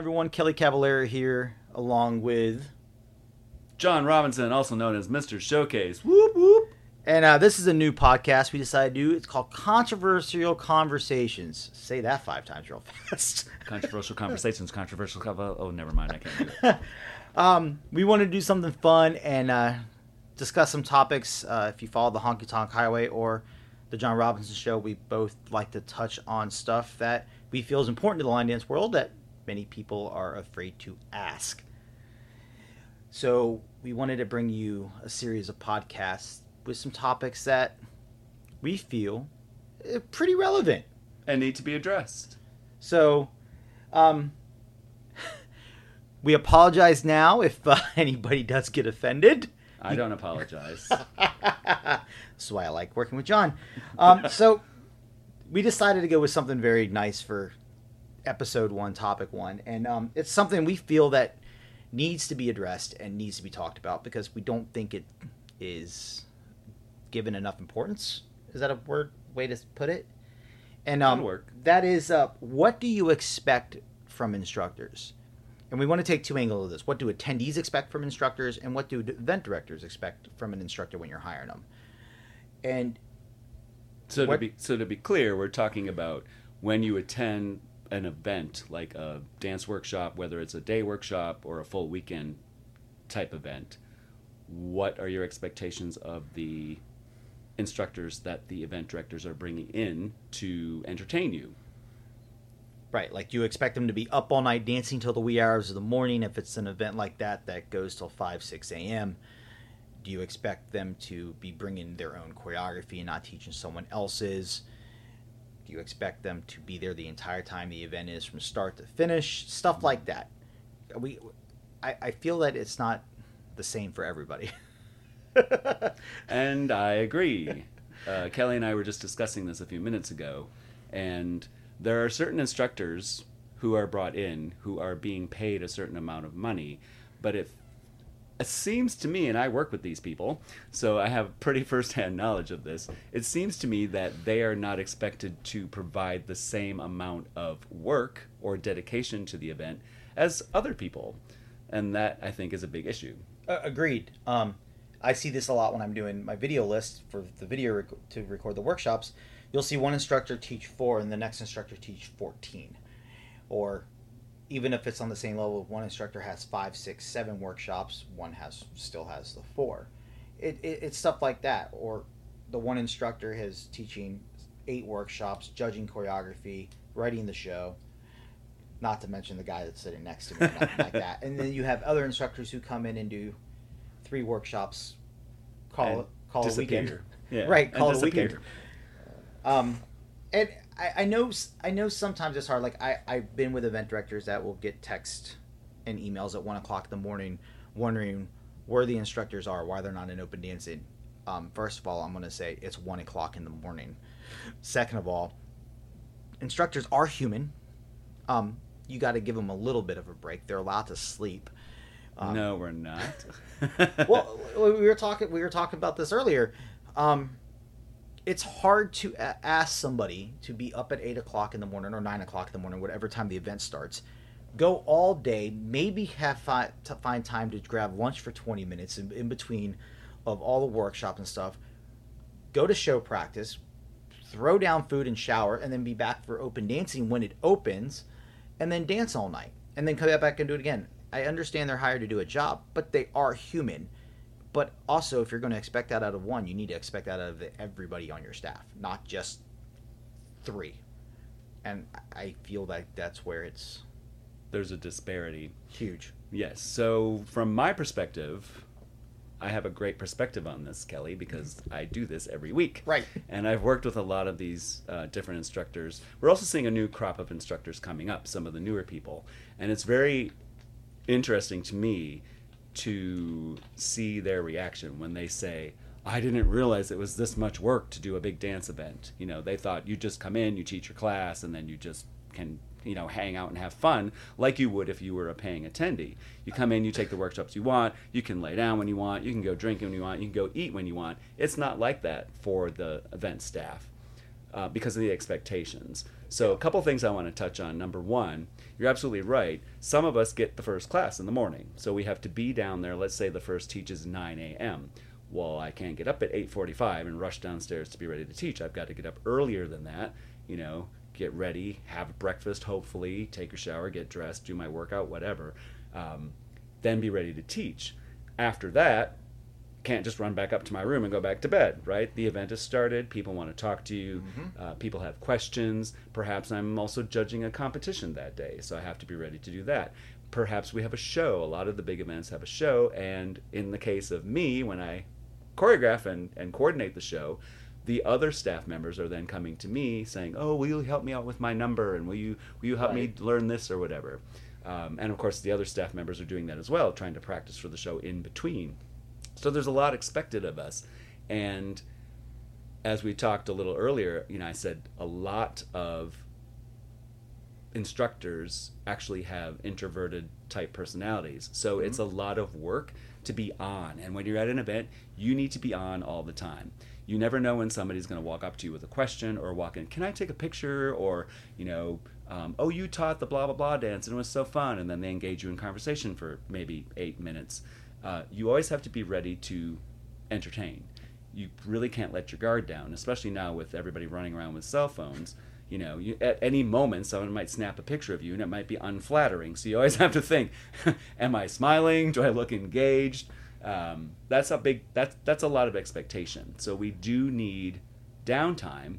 everyone. Kelly Cavallera here, along with. John Robinson, also known as Mr. Showcase. Whoop whoop. And uh, this is a new podcast we decided to do. It's called Controversial Conversations. Say that five times real fast. Controversial conversations, controversial. co- Oh, never mind. I can't do it. um, we want to do something fun and uh, discuss some topics. Uh, if you follow the Honky Tonk Highway or the John Robinson Show, we both like to touch on stuff that we feel is important to the line dance world that many people are afraid to ask. So we wanted to bring you a series of podcasts with some topics that we feel pretty relevant. And need to be addressed. So, um, we apologize now if uh, anybody does get offended. I don't apologize. That's why I like working with John. Um, so, we decided to go with something very nice for episode one, topic one, and um, it's something we feel that needs to be addressed and needs to be talked about because we don't think it is given enough importance. Is that a word way to put it? And um, that is, uh, what do you expect from instructors? And we want to take two angles of this. What do attendees expect from instructors, and what do event directors expect from an instructor when you're hiring them? And So to be so to be clear, we're talking about when you attend an event like a dance workshop, whether it's a day workshop or a full weekend type event. What are your expectations of the instructors that the event directors are bringing in to entertain you? Right, like you expect them to be up all night dancing till the wee hours of the morning. If it's an event like that that goes till five, six a.m., do you expect them to be bringing their own choreography and not teaching someone else's? You expect them to be there the entire time the event is from start to finish? Stuff like that. We, I, I feel that it's not the same for everybody. And I agree. Uh, Kelly and I were just discussing this a few minutes ago, and there are certain instructors who are brought in who are being paid a certain amount of money, but if it seems to me, and I work with these people, so I have pretty firsthand knowledge of this. It seems to me that they are not expected to provide the same amount of work or dedication to the event as other people, and that I think is a big issue. Uh, agreed. Um, I see this a lot when I'm doing my video list for the video rec- to record the workshops. You'll see one instructor teach four, and the next instructor teach fourteen, or even if it's on the same level, one instructor has five, six, seven workshops, one has still has the four. It, it, it's stuff like that, or the one instructor has teaching eight workshops, judging choreography, writing the show. Not to mention the guy that's sitting next to me, nothing like that. And then you have other instructors who come in and do three workshops, call And call a weekend. Yeah, right? Call it a weekend. Um, and I, I know I know sometimes it's hard. Like I I've been with event directors that will get text and emails at one o'clock in the morning, wondering where the instructors are, why they're not in open dancing. Um, first of all, I'm going to say it's one o'clock in the morning. Second of all, instructors are human. Um, you got to give them a little bit of a break. They're allowed to sleep. Um, no, we're not. well, we were talking. We were talking about this earlier. Um, it's hard to ask somebody to be up at eight o'clock in the morning or nine o'clock in the morning, whatever time the event starts. Go all day, maybe have fi- to find time to grab lunch for twenty minutes in, in between of all the workshops and stuff. Go to show practice, throw down food and shower, and then be back for open dancing when it opens, and then dance all night, and then come back and do it again. I understand they're hired to do a job, but they are human. But also, if you're going to expect that out of one, you need to expect that out of everybody on your staff, not just three. And I feel like that's where it's There's a disparity. huge. Yes. So, from my perspective, I have a great perspective on this, Kelly, because I do this every week. Right. And I've worked with a lot of these uh, different instructors. We're also seeing a new crop of instructors coming up, some of the newer people. And it's very interesting to me to see their reaction when they say, I didn't realize it was this much work to do a big dance event. You know, they thought you just come in, you teach your class, and then you just can, you know, hang out and have fun like you would if you were a paying attendee. You come in, you take the workshops you want, you can lay down when you want, you can go drink when you want, you can go eat when you want. It's not like that for the event staff. Uh, because of the expectations. So, a couple things I want to touch on. Number one, you're absolutely right. Some of us get the first class in the morning, so we have to be down there. Let's say the first teaches 9 a.m. Well, I can't get up at 8:45 and rush downstairs to be ready to teach. I've got to get up earlier than that. You know, get ready, have breakfast, hopefully, take a shower, get dressed, do my workout, whatever. Um, then be ready to teach. After that, can't just run back up to my room and go back to bed, right? The event has started. People want to talk to you. Mm-hmm. Uh, people have questions. Perhaps I'm also judging a competition that day, so I have to be ready to do that. Perhaps we have a show. A lot of the big events have a show, and in the case of me, when I choreograph and, and coordinate the show, the other staff members are then coming to me saying, "Oh, will you help me out with my number? And will you will you help right. me learn this or whatever?" Um, and of course, the other staff members are doing that as well, trying to practice for the show in between. So there's a lot expected of us. And as we talked a little earlier, you know, I said a lot of instructors actually have introverted type personalities. So mm-hmm. it's a lot of work to be on. And when you're at an event, you need to be on all the time. You never know when somebody's going to walk up to you with a question or walk in, can I take a picture? Or, you know, um, oh, you taught the blah, blah, blah dance and it was so fun. And then they engage you in conversation for maybe eight minutes uh, you always have to be ready to entertain. You really can't let your guard down, especially now with everybody running around with cell phones. You know, you, at any moment, someone might snap a picture of you, and it might be unflattering. So you always have to think: Am I smiling? Do I look engaged? Um, that's a big. That's that's a lot of expectation. So we do need downtime.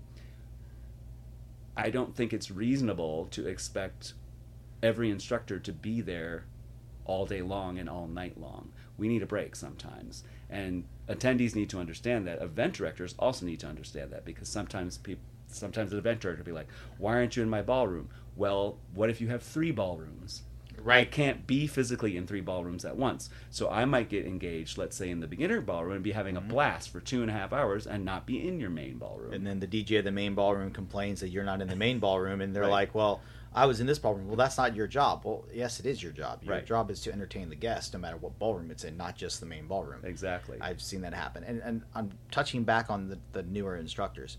I don't think it's reasonable to expect every instructor to be there all day long and all night long we need a break sometimes. And attendees need to understand that. Event directors also need to understand that because sometimes people, sometimes an event director will be like, "Why aren't you in my ballroom?" Well, what if you have three ballrooms? Right. I can't be physically in three ballrooms at once. So I might get engaged, let's say in the beginner ballroom, and be having mm-hmm. a blast for two and a half hours and not be in your main ballroom. And then the DJ of the main ballroom complains that you're not in the main ballroom, and they're right. like, well, I was in this ballroom. Well, that's not your job. Well, yes, it is your job. Your right. job is to entertain the guest, no matter what ballroom it's in, not just the main ballroom. Exactly. I've seen that happen, and and I'm touching back on the, the newer instructors,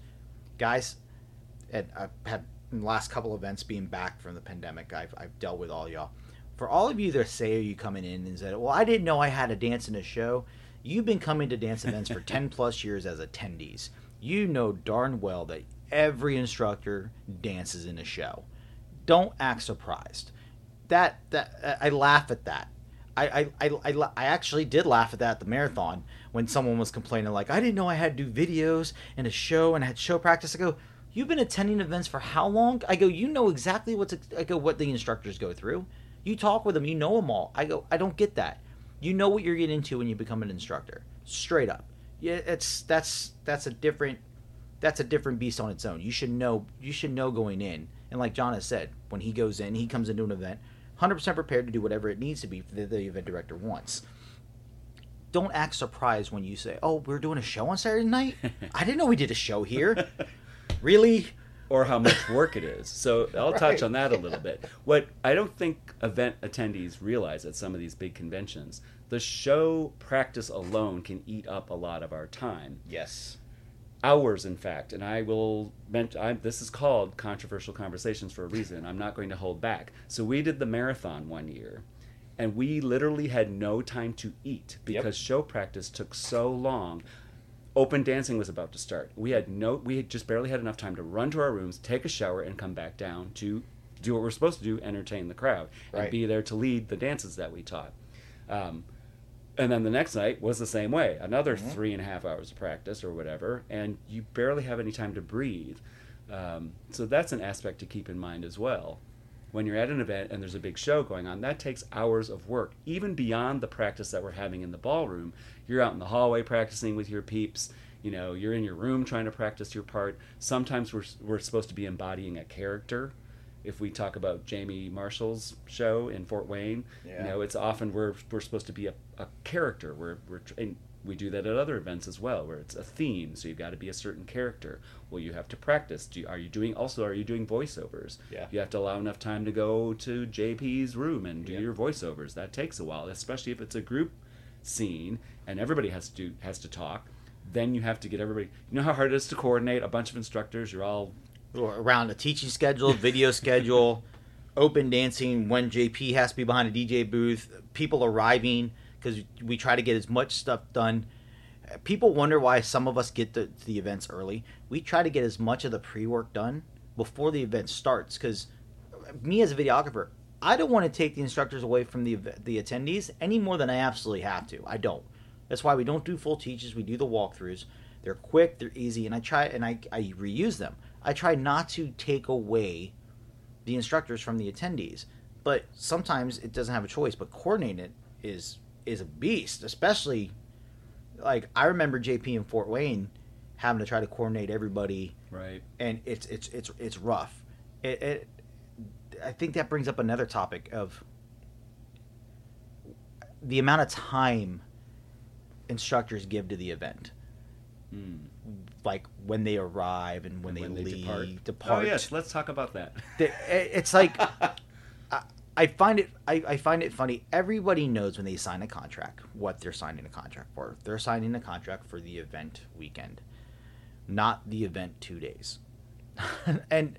guys. And I've had in the last couple events being back from the pandemic. I've I've dealt with all y'all. For all of you that say you coming in and said, "Well, I didn't know I had a dance in a show," you've been coming to dance events for ten plus years as attendees. You know darn well that every instructor dances in a show don't act surprised. That that I laugh at that. I, I, I, I actually did laugh at that at the marathon when someone was complaining like I didn't know I had to do videos and a show and I had show practice. I go, you've been attending events for how long? I go, you know exactly what's I go what the instructors go through. You talk with them, you know them all. I go, I don't get that. You know what you're getting into when you become an instructor, straight up. Yeah, it's that's that's a different that's a different beast on its own. You should know you should know going in and like John has said, when he goes in, he comes into an event 100% prepared to do whatever it needs to be that the event director wants. Don't act surprised when you say, "Oh, we're doing a show on Saturday night. I didn't know we did a show here." really? Or how much work it is. So I'll right. touch on that a little bit. What I don't think event attendees realize at some of these big conventions, the show practice alone can eat up a lot of our time. Yes hours in fact and i will mention this is called controversial conversations for a reason. I'm not going to hold back. So we did the marathon one year and we literally had no time to eat because yep. show practice took so long. Open dancing was about to start. We had no we had just barely had enough time to run to our rooms take a shower and come back down to do what we're supposed to do entertain the crowd right. and be there to lead the dances that we taught. Um, and then the next night was the same way another mm-hmm. three and a half hours of practice or whatever and you barely have any time to breathe. Um, so that's an aspect to keep in mind as well. When you're at an event and there's a big show going on that takes hours of work. Even beyond the practice that we're having in the ballroom you're out in the hallway practicing with your peeps you know you're in your room trying to practice your part. Sometimes we're, we're supposed to be embodying a character if we talk about Jamie Marshall's show in Fort Wayne, yeah. you know, it's often we're we're supposed to be a, a character. We're we're and we do that at other events as well, where it's a theme. So you've got to be a certain character. Well, you have to practice. Do you, are you doing also? Are you doing voiceovers? Yeah. You have to allow enough time to go to JP's room and do yeah. your voiceovers. That takes a while, especially if it's a group scene and everybody has to do, has to talk. then you have to get everybody. You know how hard it is to coordinate a bunch of instructors. You're all around a teaching schedule, video schedule, open dancing when JP has to be behind a DJ booth, people arriving because we try to get as much stuff done. People wonder why some of us get the, to the events early. We try to get as much of the pre work done before the event starts because me as a videographer, I don't want to take the instructors away from the the attendees any more than I absolutely have to. I don't. That's why we don't do full teaches. We do the walkthroughs. They're quick, they're easy, and I try and I, I reuse them. I try not to take away the instructors from the attendees, but sometimes it doesn't have a choice. But coordinating it is is a beast, especially like I remember JP in Fort Wayne having to try to coordinate everybody, right. and it's it's it's it's rough. It, it I think that brings up another topic of the amount of time instructors give to the event Mm. Like when they arrive and when, And they, when leave, oh, depart. depart. Oh yes, let's talk about that. It's like I, I find it. I, I find it funny. Everybody knows when they sign a contract what they're signing a contract for. They're signing a contract for the event weekend, not the event two days. and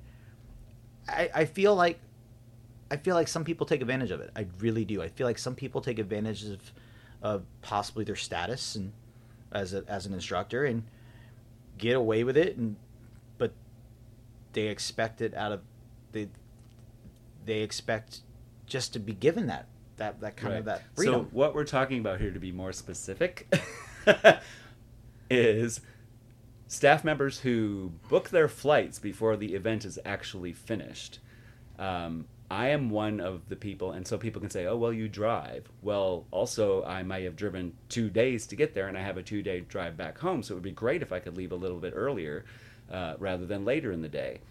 I, I feel like I feel like some people take advantage of it. I really do. I feel like some people take advantage of, of possibly their status and as a, as an instructor and get away with it and but they expect it out of they they expect just to be given that that that kind of that freedom. So what we're talking about here, to be more specific, is staff members who book their flights before the event is actually finished. Um, I am one of the people, and so people can say, "Oh, well, you drive." Well, also, I might have driven two days to get there, and I have a two-day drive back home. So it would be great if I could leave a little bit earlier uh, rather than later in the day.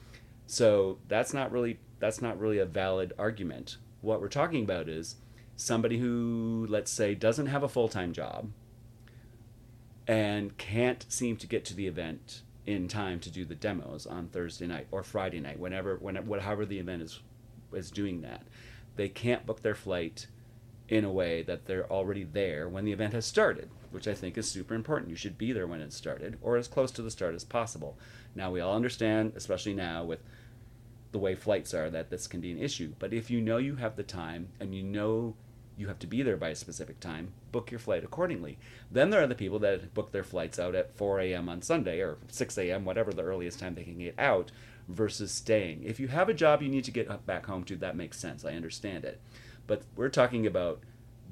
So that's not really that's not really a valid argument. What we're talking about is somebody who, let's say, doesn't have a full time job and can't seem to get to the event in time to do the demos on Thursday night or Friday night, whenever, whenever, however the event is is doing that. They can't book their flight in a way that they're already there when the event has started, which I think is super important. You should be there when it started or as close to the start as possible. Now we all understand, especially now with the way flights are, that this can be an issue. But if you know you have the time and you know you have to be there by a specific time, book your flight accordingly. Then there are the people that book their flights out at 4 a.m. on Sunday or 6 a.m., whatever the earliest time they can get out, versus staying. If you have a job you need to get back home to, that makes sense. I understand it. But we're talking about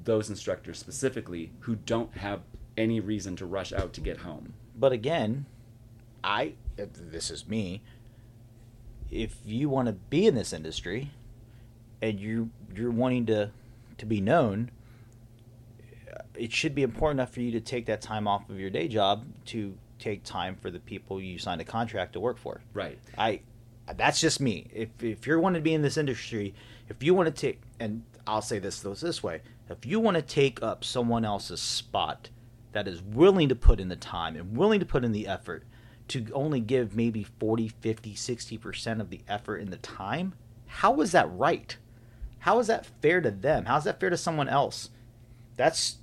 those instructors specifically who don't have any reason to rush out to get home. But again, I this is me. If you want to be in this industry and you you're wanting to to be known, it should be important enough for you to take that time off of your day job to take time for the people you signed a contract to work for. Right. I that's just me. If if you're wanting to be in this industry, if you want to take and I'll say this this this way, if you want to take up someone else's spot that is willing to put in the time and willing to put in the effort to only give maybe 40, 50, 60% of the effort in the time, how is that right? How is that fair to them? How is that fair to someone else? That's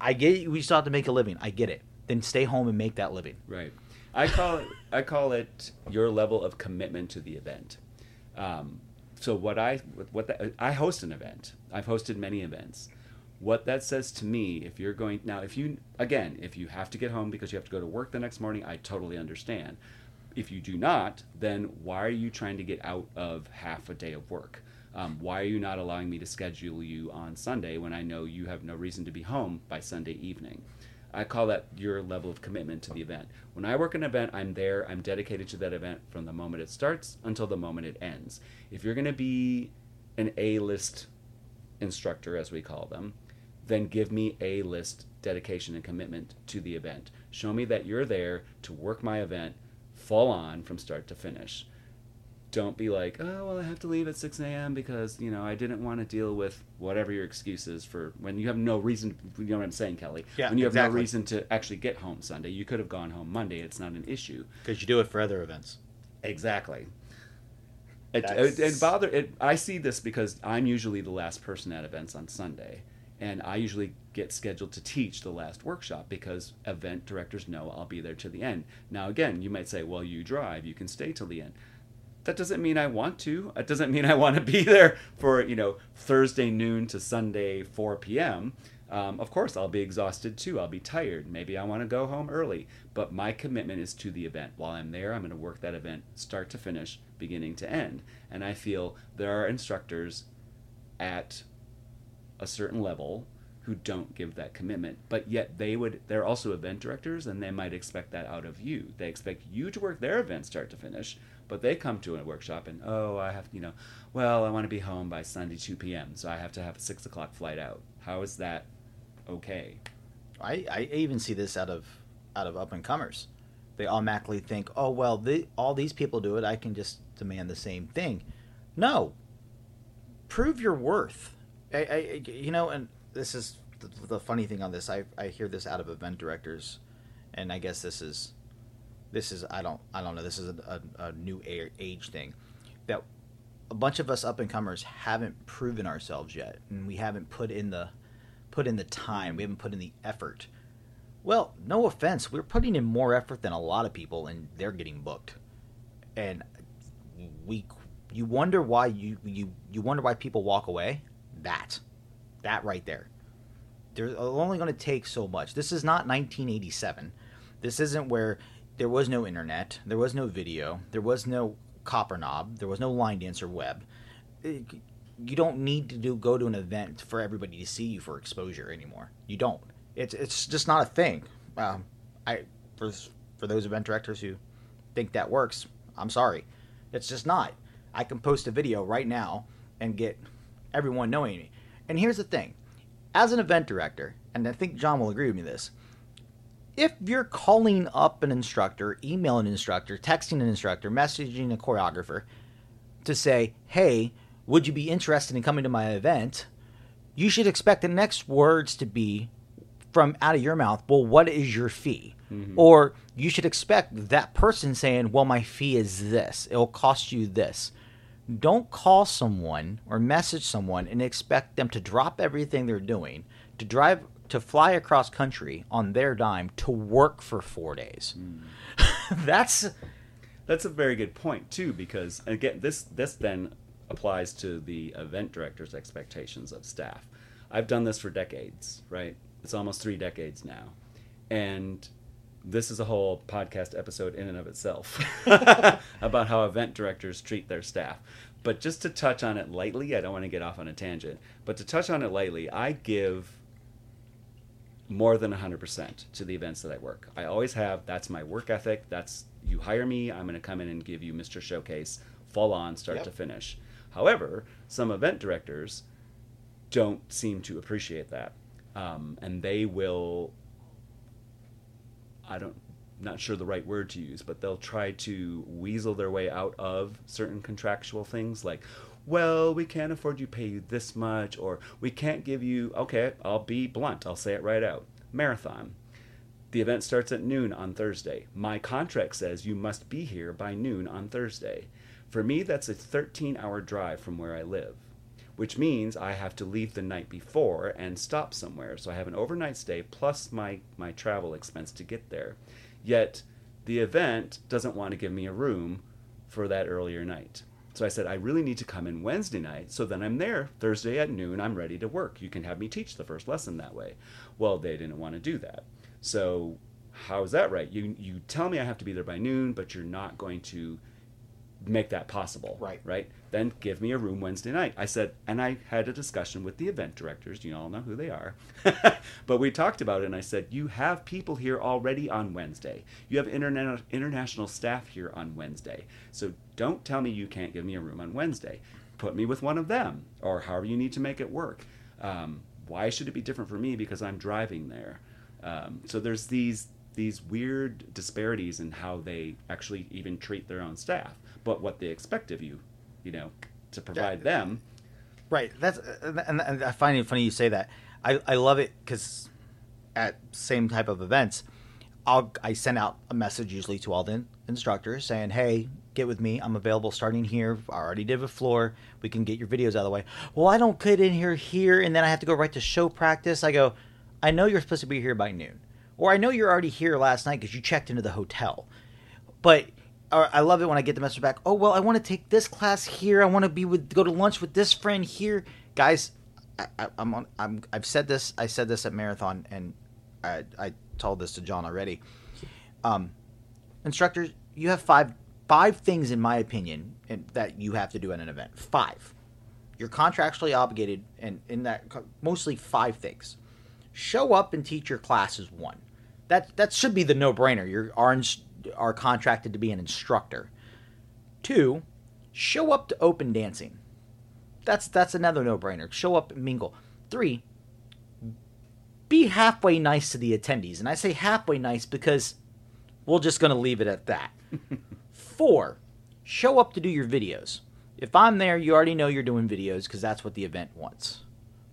I get it, we still have to make a living. I get it. Then stay home and make that living. Right. I call it I call it your level of commitment to the event. Um, so what I what the, I host an event. I've hosted many events. What that says to me, if you're going now, if you again, if you have to get home because you have to go to work the next morning, I totally understand. If you do not, then why are you trying to get out of half a day of work? Um, why are you not allowing me to schedule you on Sunday when I know you have no reason to be home by Sunday evening? I call that your level of commitment to the event. When I work an event, I'm there, I'm dedicated to that event from the moment it starts until the moment it ends. If you're going to be an A list instructor, as we call them, then give me A list dedication and commitment to the event. Show me that you're there to work my event full on from start to finish. Don't be like, oh, well, I have to leave at 6 a.m. because, you know, I didn't want to deal with whatever your excuse is for when you have no reason. You know what I'm saying, Kelly? Yeah, When you have no reason to actually get home Sunday. You could have gone home Monday. It's not an issue. Because you do it for other events. Exactly. It, it, it bother it. I see this because I'm usually the last person at events on Sunday, and I usually get scheduled to teach the last workshop because event directors know I'll be there to the end. Now, again, you might say, well, you drive, you can stay till the end. That doesn't mean I want to. It doesn't mean I want to be there for, you know, Thursday noon to Sunday 4 p.m. Um, of course, I'll be exhausted too. I'll be tired. Maybe I want to go home early. But my commitment is to the event. While I'm there, I'm going to work that event start to finish, beginning to end. And I feel there are instructors at a certain level who don't give that commitment but yet they would they're also event directors and they might expect that out of you they expect you to work their event start to finish but they come to a workshop and oh i have you know well i want to be home by sunday 2 p.m so i have to have a 6 o'clock flight out how is that okay I, I even see this out of out of up and comers. They automatically think, oh well, the, all these people do it. I can just demand the same thing. No. Prove your worth. I, I you know, and this is the, the funny thing on this. I I hear this out of event directors, and I guess this is this is I don't I don't know. This is a, a, a new age thing that a bunch of us up and comers haven't proven ourselves yet, and we haven't put in the put in the time. We haven't put in the effort. Well, no offense, we're putting in more effort than a lot of people, and they're getting booked. And we, you wonder why you you you wonder why people walk away. That, that right there. They're only going to take so much. This is not 1987. This isn't where there was no internet, there was no video, there was no Copperknob, there was no line dancer web you don't need to do go to an event for everybody to see you for exposure anymore. You don't. It's it's just not a thing. Um, I for for those event directors who think that works, I'm sorry. It's just not. I can post a video right now and get everyone knowing me. And here's the thing. As an event director, and I think John will agree with me this, if you're calling up an instructor, emailing an instructor, texting an instructor, messaging a choreographer to say, "Hey, would you be interested in coming to my event? You should expect the next words to be from out of your mouth, well, what is your fee? Mm-hmm. Or you should expect that person saying, well, my fee is this. It'll cost you this. Don't call someone or message someone and expect them to drop everything they're doing to drive to fly across country on their dime to work for four days. Mm. that's that's a very good point too, because again, this this then applies to the event director's expectations of staff. I've done this for decades, right? It's almost three decades now. And this is a whole podcast episode in and of itself about how event directors treat their staff. But just to touch on it lightly, I don't want to get off on a tangent, but to touch on it lightly, I give more than 100% to the events that I work. I always have. That's my work ethic. That's you hire me, I'm going to come in and give you Mr. Showcase full on start yep. to finish. However, some event directors don't seem to appreciate that, um, and they will. I don't, not sure the right word to use, but they'll try to weasel their way out of certain contractual things like, well, we can't afford you pay you this much, or we can't give you. Okay, I'll be blunt. I'll say it right out. Marathon. The event starts at noon on Thursday. My contract says you must be here by noon on Thursday. For me, that's a 13 hour drive from where I live, which means I have to leave the night before and stop somewhere. So I have an overnight stay plus my, my travel expense to get there. Yet the event doesn't want to give me a room for that earlier night. So I said, I really need to come in Wednesday night. So then I'm there Thursday at noon. I'm ready to work. You can have me teach the first lesson that way. Well, they didn't want to do that. So how is that right? You, you tell me I have to be there by noon, but you're not going to make that possible. Right. Right. Then give me a room Wednesday night. I said, and I had a discussion with the event directors. You all know who they are. but we talked about it, and I said, you have people here already on Wednesday. You have interna- international staff here on Wednesday. So don't tell me you can't give me a room on Wednesday. Put me with one of them, or however you need to make it work. Um, why should it be different for me because I'm driving there? Um, so there's these these weird disparities in how they actually even treat their own staff but what they expect of you, you know, to provide yeah. them. Right. That's and, and, I find it funny you say that. I I love it because at same type of events, I'll I send out a message usually to all the instructors saying, "Hey, get with me. I'm available starting here. I already did with floor. We can get your videos out of the way. Well, I don't get in here here, and then I have to go right to show practice. I go, I know you're supposed to be here by noon, or I know you're already here last night because you checked into the hotel. But or I love it when I get the message back. Oh well, I want to take this class here. I want to be with go to lunch with this friend here, guys. I, am on. I'm. I've said this. I said this at marathon, and I, I told this to John already. Um, instructors, you have five five things, in my opinion, in, that you have to do at an event. Five. You're contractually obligated, and in that, mostly five things. Show up and teach your classes one. That that should be the no brainer. You are are contracted to be an instructor. Two, show up to open dancing. That's that's another no brainer. Show up and mingle. Three, be halfway nice to the attendees, and I say halfway nice because we're just going to leave it at that. Four, show up to do your videos. If I'm there, you already know you're doing videos because that's what the event wants.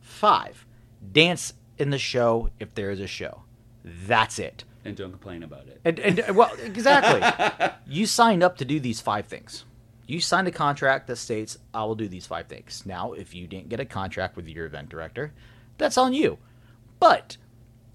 Five, dance in the show if there is a show. That's it. And don't complain about it. And, and uh, well, exactly. you signed up to do these five things. You signed a contract that states, I will do these five things. Now, if you didn't get a contract with your event director, that's on you. But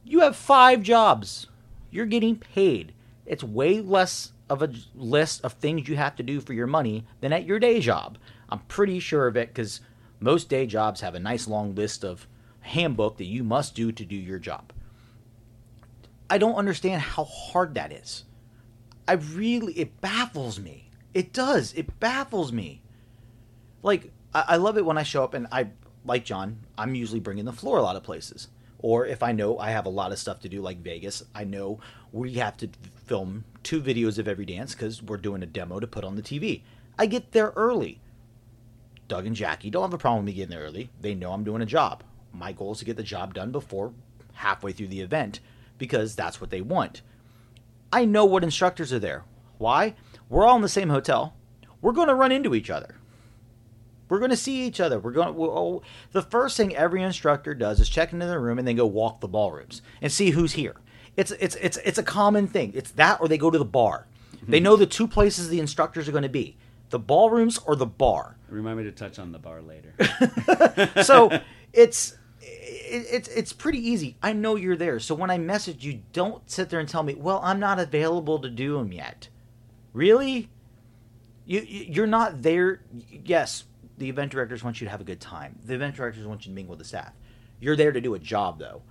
you have five jobs. You're getting paid. It's way less of a list of things you have to do for your money than at your day job. I'm pretty sure of it because most day jobs have a nice long list of handbook that you must do to do your job. I don't understand how hard that is. I really, it baffles me. It does. It baffles me. Like, I, I love it when I show up and I, like John, I'm usually bringing the floor a lot of places. Or if I know I have a lot of stuff to do, like Vegas, I know we have to film two videos of every dance because we're doing a demo to put on the TV. I get there early. Doug and Jackie don't have a problem with me getting there early. They know I'm doing a job. My goal is to get the job done before halfway through the event because that's what they want. I know what instructors are there. Why? We're all in the same hotel. We're going to run into each other. We're going to see each other. We're going to, oh, the first thing every instructor does is check into the room and then go walk the ballrooms and see who's here. It's it's it's it's a common thing. It's that or they go to the bar. Mm-hmm. They know the two places the instructors are going to be: the ballrooms or the bar. Remind me to touch on the bar later. so it's it, it's it's pretty easy. I know you're there. So when I message you, don't sit there and tell me, "Well, I'm not available to do them yet." Really? You you're not there. Yes, the event directors want you to have a good time. The event directors want you to mingle with the staff. You're there to do a job, though,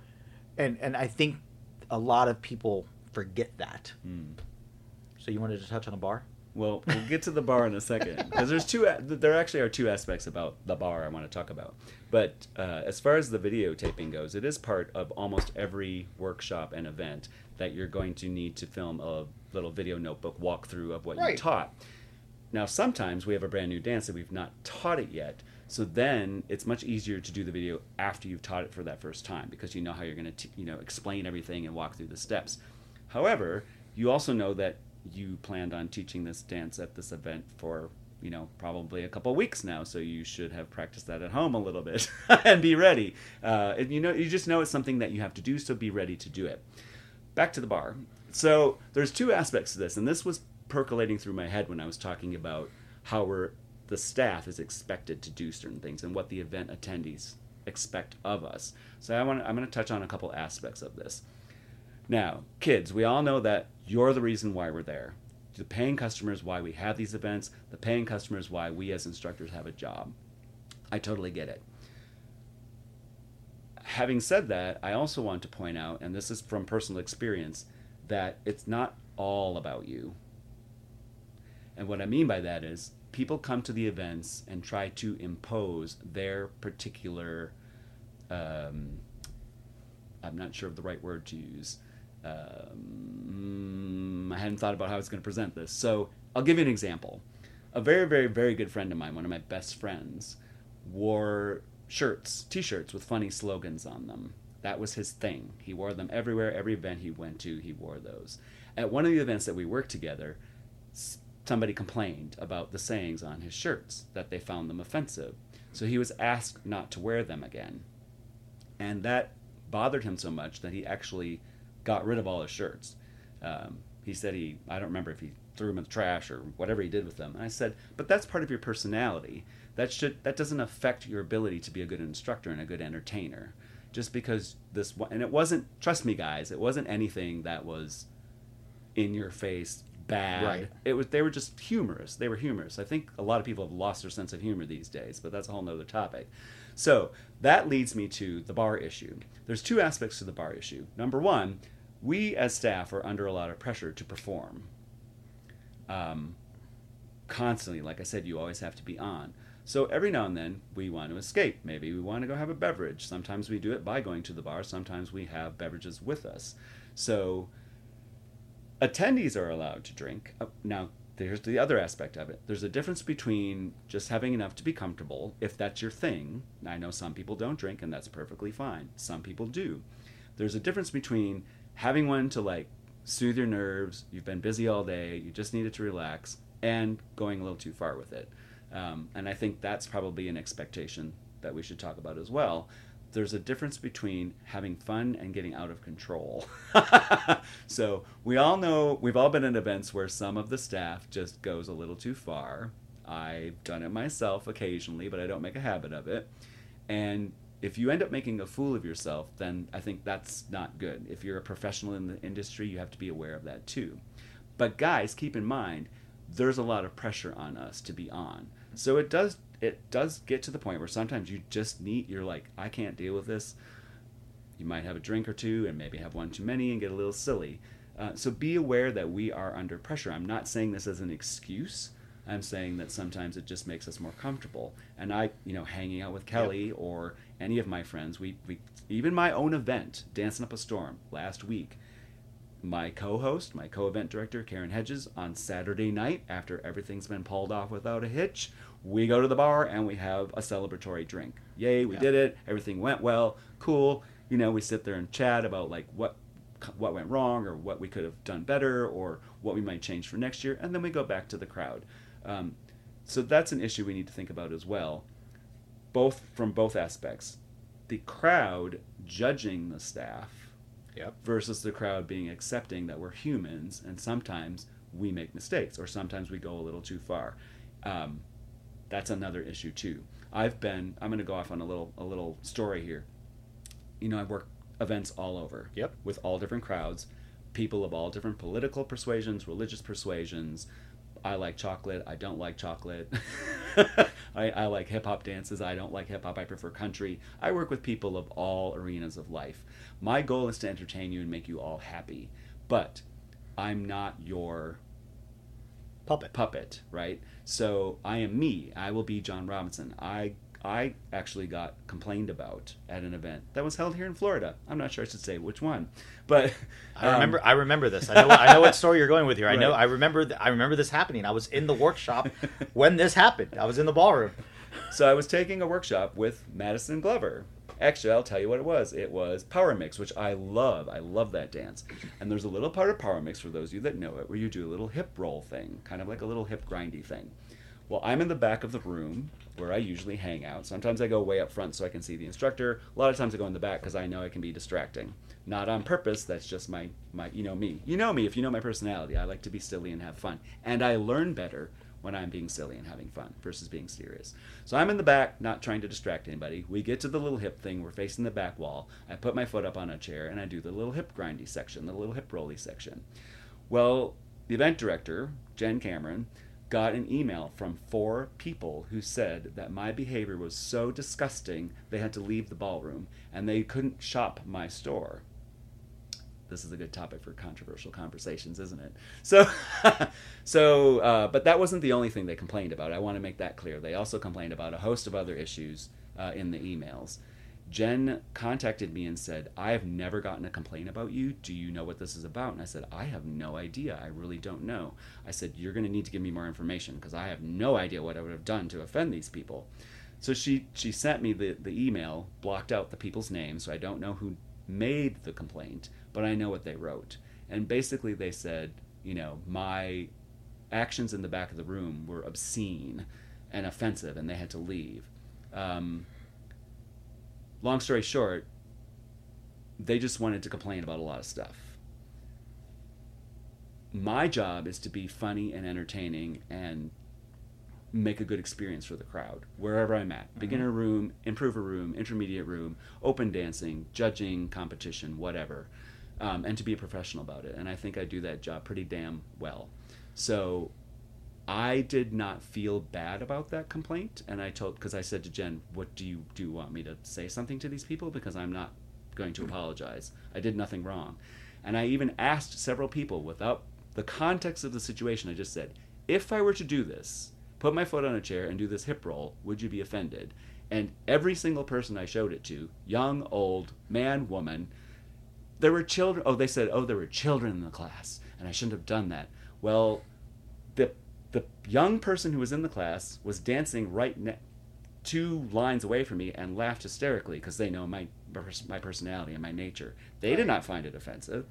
and and I think a lot of people forget that. Mm. So you wanted to touch on a bar? Well, we'll get to the bar in a second because there's two. There actually are two aspects about the bar I want to talk about. But uh, as far as the videotaping goes, it is part of almost every workshop and event that you're going to need to film a little video notebook walkthrough of what right. you taught. Now, sometimes we have a brand new dance that we've not taught it yet. So then it's much easier to do the video after you've taught it for that first time because you know how you're going to you know explain everything and walk through the steps. However, you also know that you planned on teaching this dance at this event for you know probably a couple weeks now so you should have practiced that at home a little bit and be ready. Uh, and you know you just know it's something that you have to do so be ready to do it. Back to the bar. So there's two aspects to this and this was percolating through my head when i was talking about how we're the staff is expected to do certain things and what the event attendees expect of us. So i want i'm going to touch on a couple aspects of this. Now, kids, we all know that you're the reason why we're there. The paying customers why we have these events, the paying customers why we as instructors have a job. I totally get it. Having said that, I also want to point out, and this is from personal experience, that it's not all about you. And what I mean by that is people come to the events and try to impose their particular um, I'm not sure of the right word to use um, I hadn't thought about how I was going to present this. So I'll give you an example. A very, very, very good friend of mine, one of my best friends, wore shirts, t shirts with funny slogans on them. That was his thing. He wore them everywhere, every event he went to, he wore those. At one of the events that we worked together, somebody complained about the sayings on his shirts, that they found them offensive. So he was asked not to wear them again. And that bothered him so much that he actually got rid of all his shirts. Um, he said he, I don't remember if he threw them in the trash or whatever he did with them. And I said, but that's part of your personality. That should that doesn't affect your ability to be a good instructor and a good entertainer. Just because this and it wasn't trust me guys, it wasn't anything that was in your face bad. Right. It was they were just humorous. They were humorous. I think a lot of people have lost their sense of humor these days, but that's a whole nother topic. So that leads me to the bar issue. There's two aspects to the bar issue. Number one, we as staff are under a lot of pressure to perform. Um, constantly, like I said, you always have to be on. So every now and then we want to escape. Maybe we want to go have a beverage. Sometimes we do it by going to the bar. Sometimes we have beverages with us. So attendees are allowed to drink. Uh, Now, there's the other aspect of it. There's a difference between just having enough to be comfortable, if that's your thing. I know some people don't drink, and that's perfectly fine. Some people do. There's a difference between having one to like soothe your nerves, you've been busy all day, you just needed to relax, and going a little too far with it. Um, and I think that's probably an expectation that we should talk about as well there's a difference between having fun and getting out of control. so we all know we've all been in events where some of the staff just goes a little too far. I've done it myself occasionally, but I don't make a habit of it. And if you end up making a fool of yourself, then I think that's not good. If you're a professional in the industry, you have to be aware of that too. But guys, keep in mind, there's a lot of pressure on us to be on. So it does it does get to the point where sometimes you just need you're like I can't deal with this. You might have a drink or two and maybe have one too many and get a little silly. Uh, so be aware that we are under pressure. I'm not saying this as an excuse. I'm saying that sometimes it just makes us more comfortable. And I, you know, hanging out with Kelly or any of my friends, we, we even my own event, Dancing Up a Storm, last week, my co-host, my co-event director, Karen Hedges, on Saturday night after everything's been pulled off without a hitch, we go to the bar and we have a celebratory drink. Yay, we Yeah. did it. Everything went well. Cool. You know, we sit there and chat about like what what went wrong or what we could have done better or what we might change for next year, and then we go back to the crowd. Um, so that's an issue we need to think about as well, both from both aspects. The crowd judging the staff Yep. versus the crowd being accepting that we're humans and sometimes we make mistakes or sometimes we go a little too far. Um, that's another issue too. I've been. I'm going to go off on a little a little story here. You know, I've worked events all over. Yep. With all different crowds, people of all different political persuasions, religious persuasions. I like chocolate. I don't like chocolate. I, I like hip hop dances. I don't like hip hop. I prefer country. I work with people of all arenas of life. My goal is to entertain you and make you all happy. But I'm not your Puppet. puppet, right? So I am me. I will be John Robinson. I I actually got complained about at an event that was held here in Florida. I'm not sure I should say which one, but I um, remember. I remember this. I know. I know what story you're going with here. I know. I remember. th- I remember this happening. I was in the workshop when this happened. I was in the ballroom. So I was taking a workshop with Madison Glover. Actually, I'll tell you what it was. It was Power Mix, which I love. I love that dance. And there's a little part of Power Mix, for those of you that know it, where you do a little hip roll thing, kind of like a little hip grindy thing. Well, I'm in the back of the room where I usually hang out. Sometimes I go way up front so I can see the instructor. A lot of times I go in the back because I know I can be distracting. Not on purpose. That's just my, my, you know me. You know me if you know my personality. I like to be silly and have fun. And I learn better when I'm being silly and having fun versus being serious. So I'm in the back, not trying to distract anybody. We get to the little hip thing. We're facing the back wall. I put my foot up on a chair and I do the little hip grindy section, the little hip rolly section. Well, the event director, Jen Cameron, got an email from four people who said that my behavior was so disgusting they had to leave the ballroom and they couldn't shop my store. This is a good topic for controversial conversations, isn't it? So, so, uh, but that wasn't the only thing they complained about. I want to make that clear. They also complained about a host of other issues uh, in the emails. Jen contacted me and said, I have never gotten a complaint about you. Do you know what this is about? And I said, I have no idea. I really don't know. I said, You're going to need to give me more information because I have no idea what I would have done to offend these people. So she, she sent me the, the email, blocked out the people's names, so I don't know who made the complaint, but I know what they wrote. And basically, they said, you know, my actions in the back of the room were obscene and offensive, and they had to leave. Um, long story short, they just wanted to complain about a lot of stuff. my job is to be funny and entertaining and make a good experience for the crowd wherever I'm at. Beginner room, improver room, intermediate room, open dancing, judging, competition, whatever. Um, and to be a professional about it. And I think I do that job pretty damn well. So I did not feel bad about that complaint. And I told, because I said to Jen, what do you, do you want me to say something to these people? Because I'm not going to apologize. I did nothing wrong. And I even asked several people without the context of the situation. I just said, if I were to do this, put my foot on a chair and do this hip roll, would you be offended? And every single person I showed it to, young, old, man, woman, there were children. Oh, they said, oh, there were children in the class, and I shouldn't have done that. Well, the young person who was in the class was dancing right ne- two lines away from me and laughed hysterically because they know my my personality and my nature. They did not find it offensive.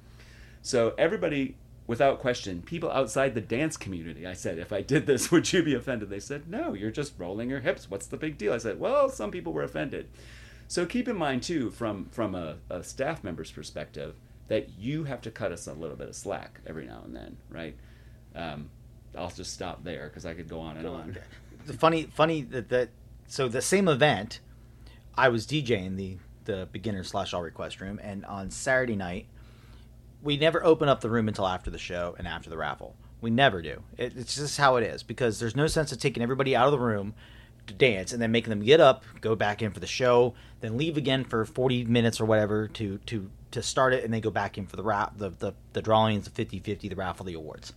So everybody, without question, people outside the dance community, I said, if I did this, would you be offended? They said, no, you're just rolling your hips. What's the big deal? I said, well, some people were offended. So keep in mind too, from from a, a staff member's perspective, that you have to cut us a little bit of slack every now and then, right? Um, I'll just stop there because I could go on and on. The funny, funny that that so the same event, I was DJing the the beginner slash all request room, and on Saturday night, we never open up the room until after the show and after the raffle. We never do. It, it's just how it is because there's no sense of taking everybody out of the room to dance and then making them get up, go back in for the show, then leave again for 40 minutes or whatever to to to start it, and then go back in for the rap the the, the drawings, the 50-50, the raffle, the awards.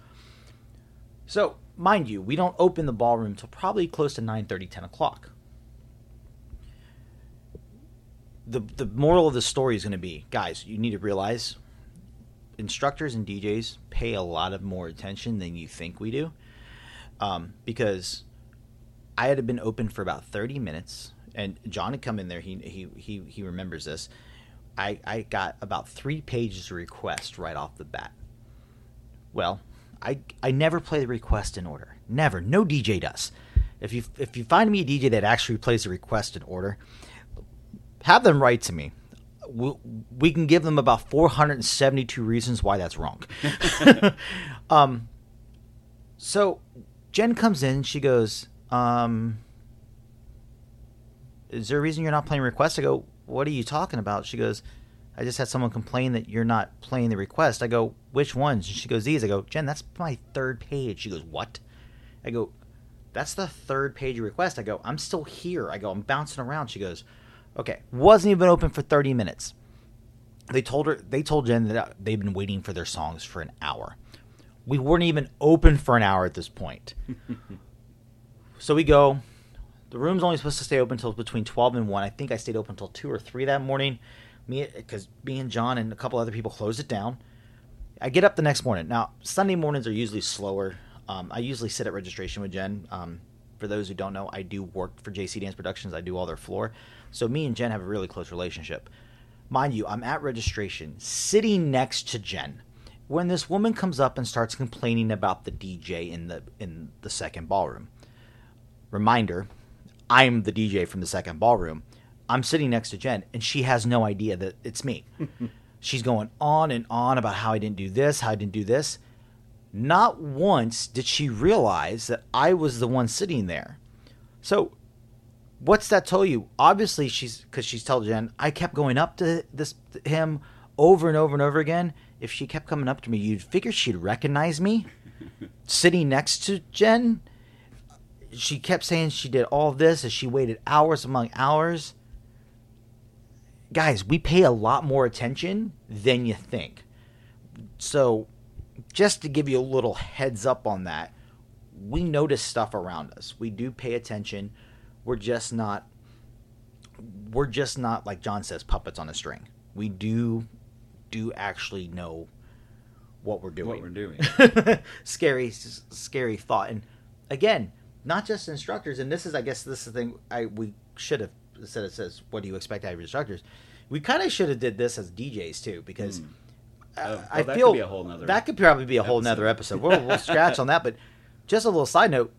So, mind you, we don't open the ballroom till probably close to 9 10 o'clock. The, the moral of the story is going to be guys, you need to realize instructors and DJs pay a lot of more attention than you think we do. Um, because I had been open for about 30 minutes, and John had come in there. He, he, he, he remembers this. I, I got about three pages of request right off the bat. Well, I I never play the request in order. Never. No DJ does. If you if you find me a DJ that actually plays the request in order, have them write to me. We, we can give them about 472 reasons why that's wrong. um, so Jen comes in. She goes, um, "Is there a reason you're not playing request?" I go, "What are you talking about?" She goes, I just had someone complain that you're not playing the request. I go, which ones? And she goes, these. I go, Jen, that's my third page. She goes, what? I go, that's the third page request. I go, I'm still here. I go, I'm bouncing around. She goes, okay, wasn't even open for 30 minutes. They told her, they told Jen that uh, they've been waiting for their songs for an hour. We weren't even open for an hour at this point. so we go. The room's only supposed to stay open until between 12 and 1. I think I stayed open until 2 or 3 that morning me because me and John and a couple other people closed it down. I get up the next morning. Now Sunday mornings are usually slower. Um, I usually sit at registration with Jen. Um, for those who don't know, I do work for JC Dance Productions. I do all their floor. So me and Jen have a really close relationship. Mind you, I'm at registration, sitting next to Jen. When this woman comes up and starts complaining about the DJ in the in the second ballroom. Reminder, I'm the DJ from the second ballroom. I'm sitting next to Jen, and she has no idea that it's me. She's going on and on about how I didn't do this, how I didn't do this. Not once did she realize that I was the one sitting there. So, what's that tell you? Obviously, she's because she's telling Jen, I kept going up to this to him over and over and over again. If she kept coming up to me, you'd figure she'd recognize me sitting next to Jen. She kept saying she did all this as she waited hours among hours guys, we pay a lot more attention than you think. So, just to give you a little heads up on that, we notice stuff around us. We do pay attention. We're just not we're just not like John says puppets on a string. We do do actually know what we're doing. What we're doing. scary scary thought. And again, not just instructors and this is I guess this is the thing I we should have said it says, "What do you expect out of your instructors?" We kind of should have did this as DJs too, because mm. uh, I that feel could that could probably be a whole nother episode. We'll, we'll scratch on that, but just a little side note: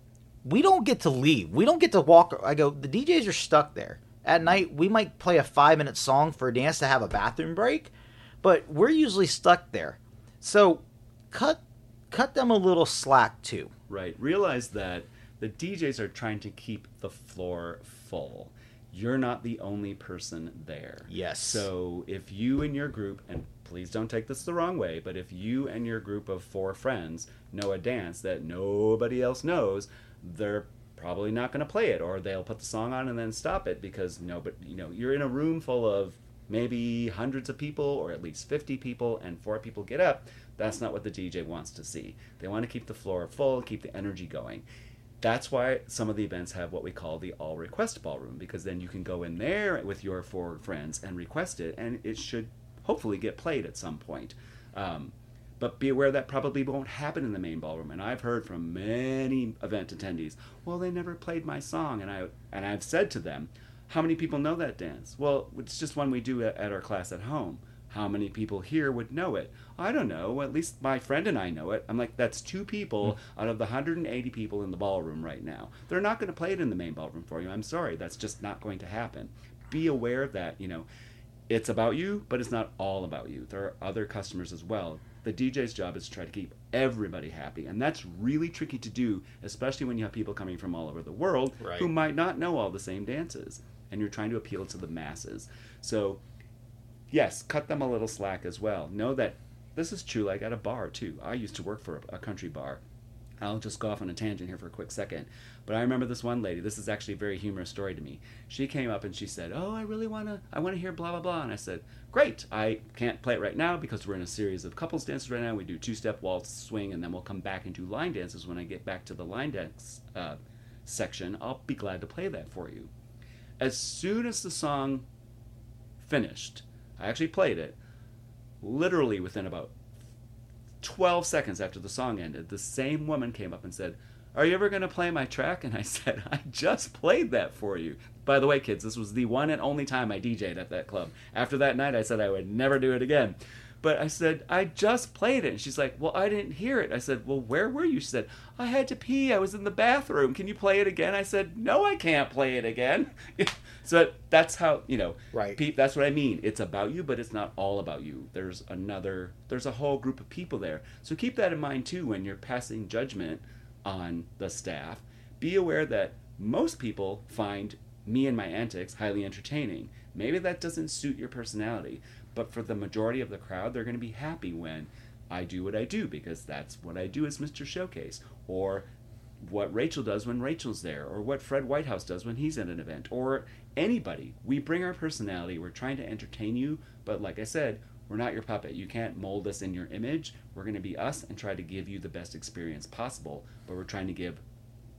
we don't get to leave. We don't get to walk. I go. The DJs are stuck there at night. We might play a five minute song for a dance to have a bathroom break, but we're usually stuck there. So cut cut them a little slack too. Right. Realize that the DJs are trying to keep the floor full. You're not the only person there. Yes. So if you and your group, and please don't take this the wrong way, but if you and your group of four friends know a dance that nobody else knows, they're probably not going to play it, or they'll put the song on and then stop it because no, but you know, you're in a room full of maybe hundreds of people or at least 50 people and four people get up that's not what the dj wants to see they want to keep the floor full keep the energy going that's why some of the events have what we call the all request ballroom because then you can go in there with your four friends and request it and it should hopefully get played at some point. Um, but be aware that probably won't happen in the main ballroom and i've heard from many event attendees well they never played my song and i and i've said to them how many people know that dance? Well it's just one we do at, at our class at home. How many people here would know it? I don't know. At least my friend and I know it. I'm like, that's two people mm. out of the 180 people in the ballroom right now. They're not going to play it in the main ballroom for you. I'm sorry. That's just not going to happen. Be aware of that, you know, it's about you, but it's not all about you. There are other customers as well. The DJ's job is to try to keep everybody happy, and that's really tricky to do, especially when you have people coming from all over the world right. who might not know all the same dances, and you're trying to appeal to the masses. So yes, cut them a little slack as well. Know that this is true like at a bar too. I used to work for a country bar. I'll just go off on a tangent here for a quick second. But I remember this one lady. This is actually a very humorous story to me. She came up and she said, "Oh, I really want to I want to hear blah blah blah." And I said, "Great. I can't play it right now because we're in a series of couples dances right now. We do two-step waltz, swing, and then we'll come back and do line dances when I get back to the line dance uh, section. I'll be glad to play that for you." As soon as the song finished, I actually played it. Literally within about 12 seconds after the song ended, the same woman came up and said, Are you ever going to play my track? And I said, I just played that for you. By the way, kids, this was the one and only time I DJ'd at that club. After that night, I said I would never do it again. But I said, I just played it. And she's like, Well, I didn't hear it. I said, Well, where were you? She said, I had to pee. I was in the bathroom. Can you play it again? I said, No, I can't play it again. so that's how, you know, right. Pe- that's what I mean. It's about you, but it's not all about you. There's another, there's a whole group of people there. So keep that in mind too when you're passing judgment on the staff. Be aware that most people find me and my antics highly entertaining. Maybe that doesn't suit your personality. But for the majority of the crowd, they're going to be happy when I do what I do because that's what I do as Mr. Showcase. Or what Rachel does when Rachel's there, or what Fred Whitehouse does when he's at an event, or anybody. We bring our personality. We're trying to entertain you, but like I said, we're not your puppet. You can't mold us in your image. We're going to be us and try to give you the best experience possible, but we're trying to give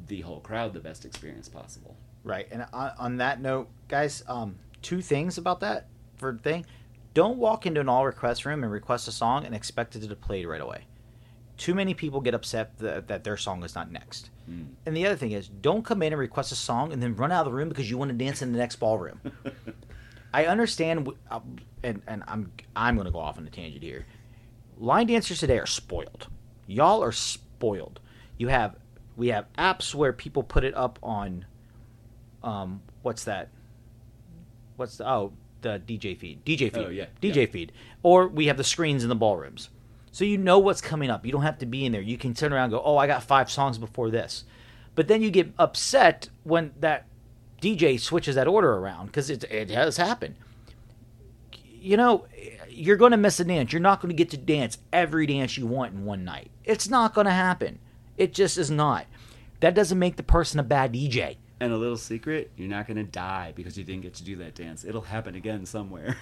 the whole crowd the best experience possible. Right. And on, that note, guys, um, two things about that for thing. Don't walk into an all request room and request a song and expect it to play right away. Too many people get upset that, that their song is not next. Mm. And the other thing is, don't come in and request a song and then run out of the room because you want to dance in the next ballroom. I understand, uh, and, and I'm I'm going to go off on a tangent here. Line dancers today are spoiled. Y'all are spoiled. You have we have apps where people put it up on, um, what's that? What's the oh the DJ feed, DJ oh, feed, oh, yeah, DJ yeah. feed, or we have the screens in the ballrooms, so you know what's coming up. You don't have to be in there. You can turn around and go, "Oh, I got five songs before this," but then you get upset when that DJ switches that order around because it it has happened. You know, you're going to miss a dance. You're not going to get to dance every dance you want in one night. It's not going to happen. It just is not. That doesn't make the person a bad DJ. And a little secret, you're not going to die because you didn't get to do that dance. It'll happen again somewhere.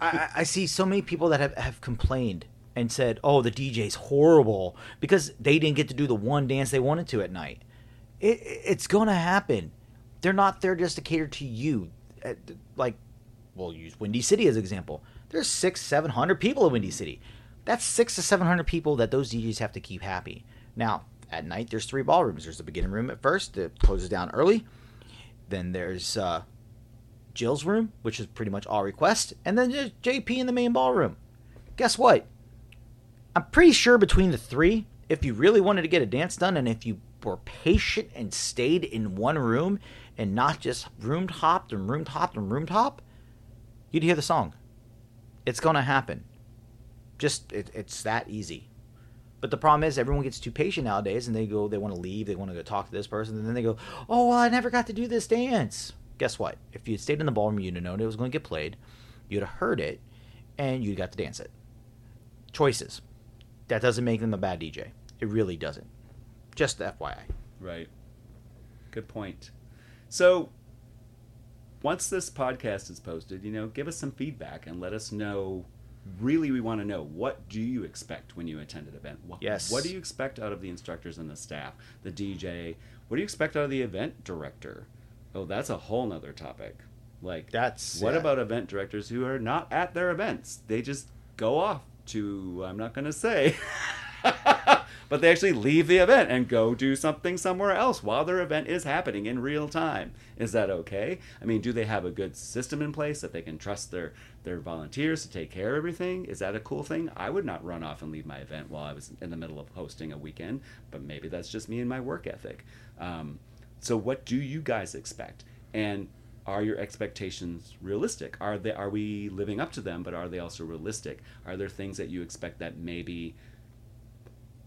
I, I, see so many people that have, have complained and said, oh, the DJ's horrible because they didn't get to do the one dance they wanted to at night. It, it's going to happen. They're not there just to cater to you. Uh, like, we'll use Windy City as an example. There's six, seven hundred people in Windy City. That's six to seven hundred people that those DJs have to keep happy. Now, at night, there's three ballrooms. There's the beginning room at first that closes down early. Then there's uh, Jill's room, which is pretty much all request, and then there's JP in the main ballroom. Guess what? I'm pretty sure between the three, if you really wanted to get a dance done, and if you were patient and stayed in one room and not just roomed hopped and roomed hopped and roomed hop, you'd hear the song. It's gonna happen. Just it, it's that easy. But the problem is everyone gets too patient nowadays, and they go, they want to leave, they want to go talk to this person, and then they go, oh, well, I never got to do this dance. Guess what? If you stayed in the ballroom, you'd have known it was going to get played, you'd have heard it, and you'd got to dance it. Choices. That doesn't make them a bad DJ. It really doesn't. Just FYI. Right. Good point. So, once this podcast is posted, you know, give us some feedback and let us know. Really, we want to know what do you expect when you attend an event? What, Yes. What do you expect out of the instructors and the staff, the DJ? What do you expect out of the event director? Oh, that's a whole nother topic. Like, That's what yeah. about event directors who are not at their events? They just go off to, I'm not going to say, but they actually leave the event and go do something somewhere else while their event is happening in real time. Is that okay? I mean, do they have a good system in place that they can trust their, their volunteers to take care of everything? Is that a cool thing? I would not run off and leave my event while I was in the middle of hosting a weekend, but maybe that's just me and my work ethic. Um, so, what do you guys expect? And are your expectations realistic? Are they are we living up to them, but are they also realistic? Are there things that you expect that maybe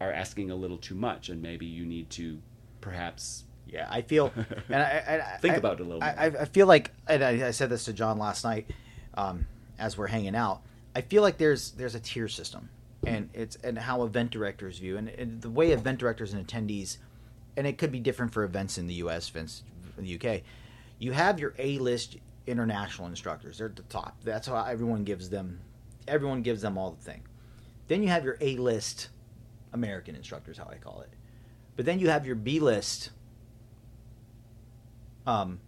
are asking a little too much, and maybe you need to perhaps Yeah, I feel, and I, I, Think I- about it a little I. I, I feel like, and I, I said this to John last night, um, as we're hanging out. I feel like there's there's a tier system, and it's and how event directors view, and, and the way event directors and attendees, and it could be different for events in the U.S., events in the UK. You have your A-list international instructors; they're at the top. That's how everyone gives them, everyone gives them all the thing. Then you have your A-list American instructors, how I call it. But then you have your B-list um,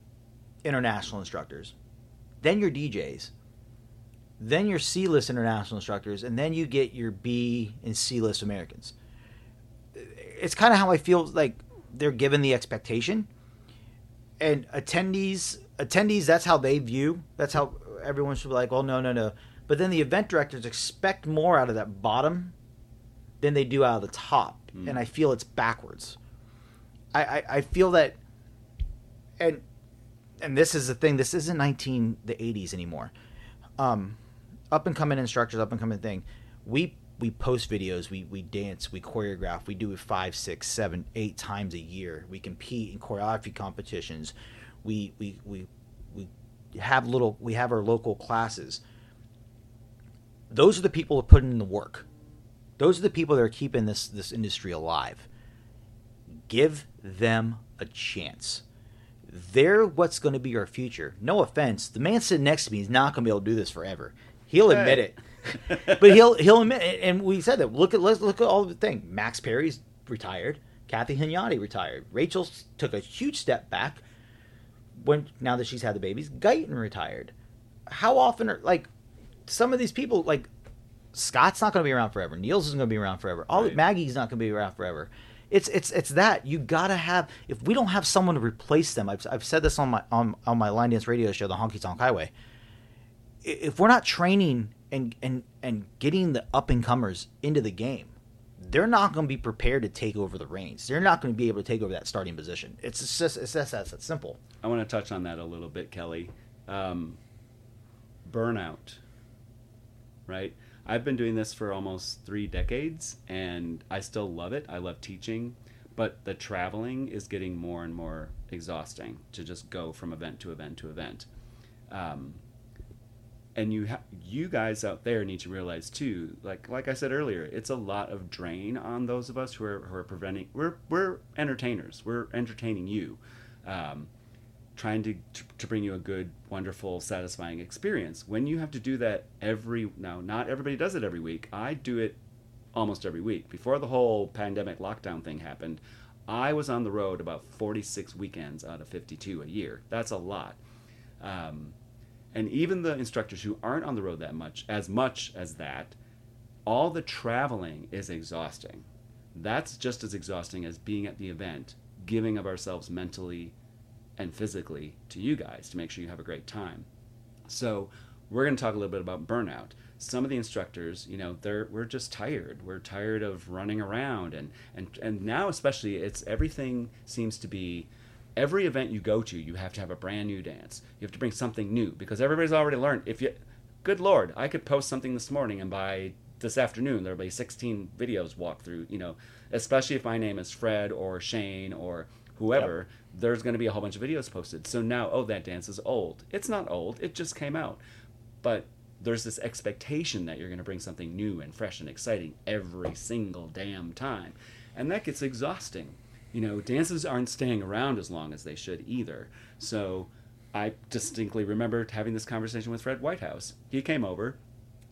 international instructors, then your DJs, then your C list international instructors, and then you get your B and C list Americans. It's kind of how I feel like they're given the expectation, and attendees attendees that's how they view. That's how everyone should be like, oh no no no. But then the event directors expect more out of that bottom than they do out of the top, Mm. and I feel it's backwards. I, I, I feel that and and this is the thing this isn't 19 the 80s anymore. Um up and coming instructors up and coming thing we we post videos we we dance we choreograph we do it five six seven eight times a year. We compete in choreography competitions. We we we we have little we have our local classes. Those are the people that put in the work those are the people that are keeping this this industry alive give them a chance they're what's going to be our future. No offense, the man sitting next to me is not going to be able to do this forever. He'll admit it, but he'll he'll admit. it. And we said that. Look at let's look at all the thing. Max Perry's retired. Kathy Hunyadi retired. Rachel took a huge step back when now that she's had the babies. Guyton retired. How often are like some of these people like Scott's not going to be around forever. Niels isn't going to be around forever. All Right. Maggie's not going to be around forever. It's it's it's that you got to have. If we don't have someone to replace them, I've, I've said this on my on on my line dance radio show, the Honky Tonk Highway. If we're not training and and and getting the up and comers into the game, they're not going to be prepared to take over the reins. They're not going to be able to take over that starting position. It's just it's just that's that simple. I want to touch on that a little bit, Kelly. Um, burnout, right? I've been doing this for almost three decades, and I still love it. I love teaching, but the traveling is getting more and more exhausting to just go from event to event to event. Um, and you ha- you guys out there need to realize too like like i said earlier it's a lot of drain on those of us who are, who are preventing we're we're entertainers we're entertaining you um, trying to, to to bring you a good wonderful satisfying experience. When you have to do that every now not everybody does it every week. I do it almost every week. Before the whole pandemic lockdown thing happened i was on the road about 46 weekends out of 52 a year. That's a lot. Um, and even the instructors who aren't on the road that much as much as that all the traveling is exhausting. That's just as exhausting as being at the event giving of ourselves mentally and physically to you guys to make sure you have a great time. So we're going to talk a little bit about burnout. Some of the instructors you know they're we're just tired. We're tired of running around and and and now especially it's everything seems to be every event you go to you have to have a brand new dance. You have to bring something new because everybody's already learned. If you good lord i could post something this morning and by this afternoon there'll be 16 videos walk through. You know, especially if my name is Fred or Shane or whoever, there's going to be a whole bunch of videos posted. So now, oh, that dance is old. It's not old. It just came out, but there's this expectation that you're going to bring something new and fresh and exciting every single damn time. And that gets exhausting. You know, dances aren't staying around as long as they should either. So I distinctly remember having this conversation with Fred Whitehouse. He came over,